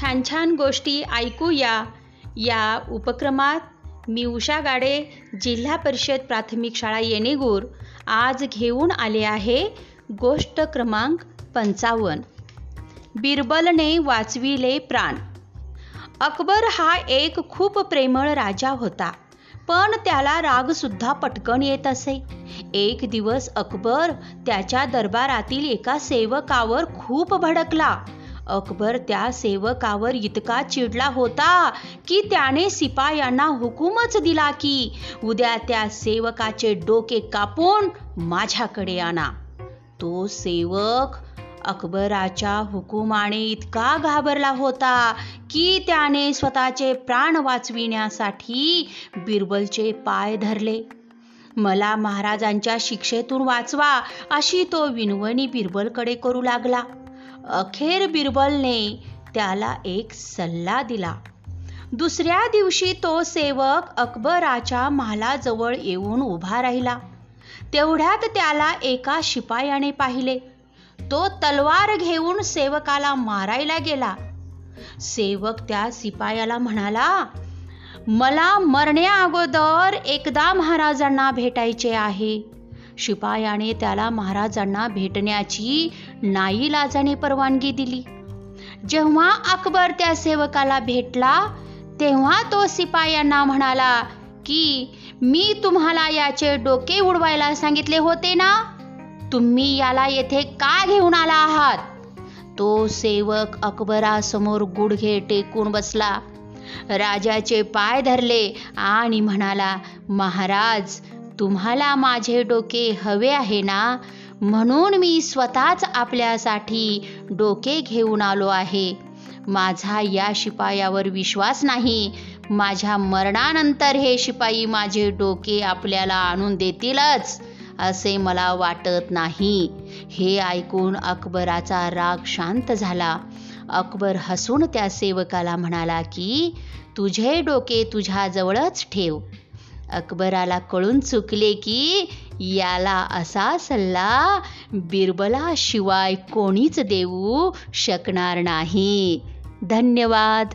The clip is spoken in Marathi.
छान छान गोष्टी ऐकूया या उपक्रमात मी उषा गाडे जिल्हा परिषद प्राथमिक शाळा येणेगूर आज घेऊन आले आहे गोष्ट क्रमांक पंचावन्न. बिरबलने वाचविले प्राण. अकबर हा एक खूप प्रेमळ राजा होता पण त्याला रागसुद्धा पटकन येत असे. एक दिवस अकबर त्याच्या दरबारातील एका सेवकावर खूप भडकला. अकबर त्या सेवकावर इतका चिडला होता की त्याने सिपायांना हुकूमच दिला की उद्या त्या सेवकाचे डोके कापून माझ्याकडे आणा. तो सेवक अकबराच्या हुकुमाने इतका घाबरला होता की त्याने स्वतःचे प्राण वाचविण्यासाठी बिरबलचे पाय धरले. मला महाराजांच्या शिक्षेतून वाचवा अशी तो विनवणी बिरबलकडे करू लागला. अखेर बिरबलने त्याला एक सल्ला दिला. दुसऱ्या दिवशी तो सेवक अकबराच्या महालाजवळ येऊन उभा राहिला. तेवढ्यात त्याला एका शिपायाने पाहिले. तो तलवार घेऊन सेवकाला मारायला गेला. सेवक त्या शिपायाला म्हणाला मला मरण्या अगोदर एकदा महाराजांना भेटायचे आहे. शिपायाने त्याला महाराजांना भेटण्याची नाईलाजाने परवानगी दिली. जेव्हा अकबर त्या सेवकाला भेटला तेव्हा तो शिपायांना म्हणाला की मी तुम्हाला याचे डोके उडवायला सांगितले होते ना? तुम्ही याला येथे का घेऊन आला आहात? तो सेवक अकबरासमोर गुडघे टेकून बसला. राजाचे पाय धरले आणि म्हणाला महाराज तुम्हाला माझे डोके हवे आहे ना? म्हणून मी स्वतःच आपल्यासाठी डोके घेऊन आलो आहे. माझा या शिपायावर विश्वास नाही. माझ्या मरणानंतर हे शिपाई माझे डोके आपल्याला आणून देतीलच असे मला वाटत नाही. हे ऐकून अकबराचा राग शांत झाला. अकबर हसून त्या सेवकाला म्हणाला की तुझे डोके तुझ्याजवळच ठेव. अकबराला कळून चुकले की याला असा सल्ला बिरबलाशिवाय कोणीच देऊ शकणार नाही. धन्यवाद.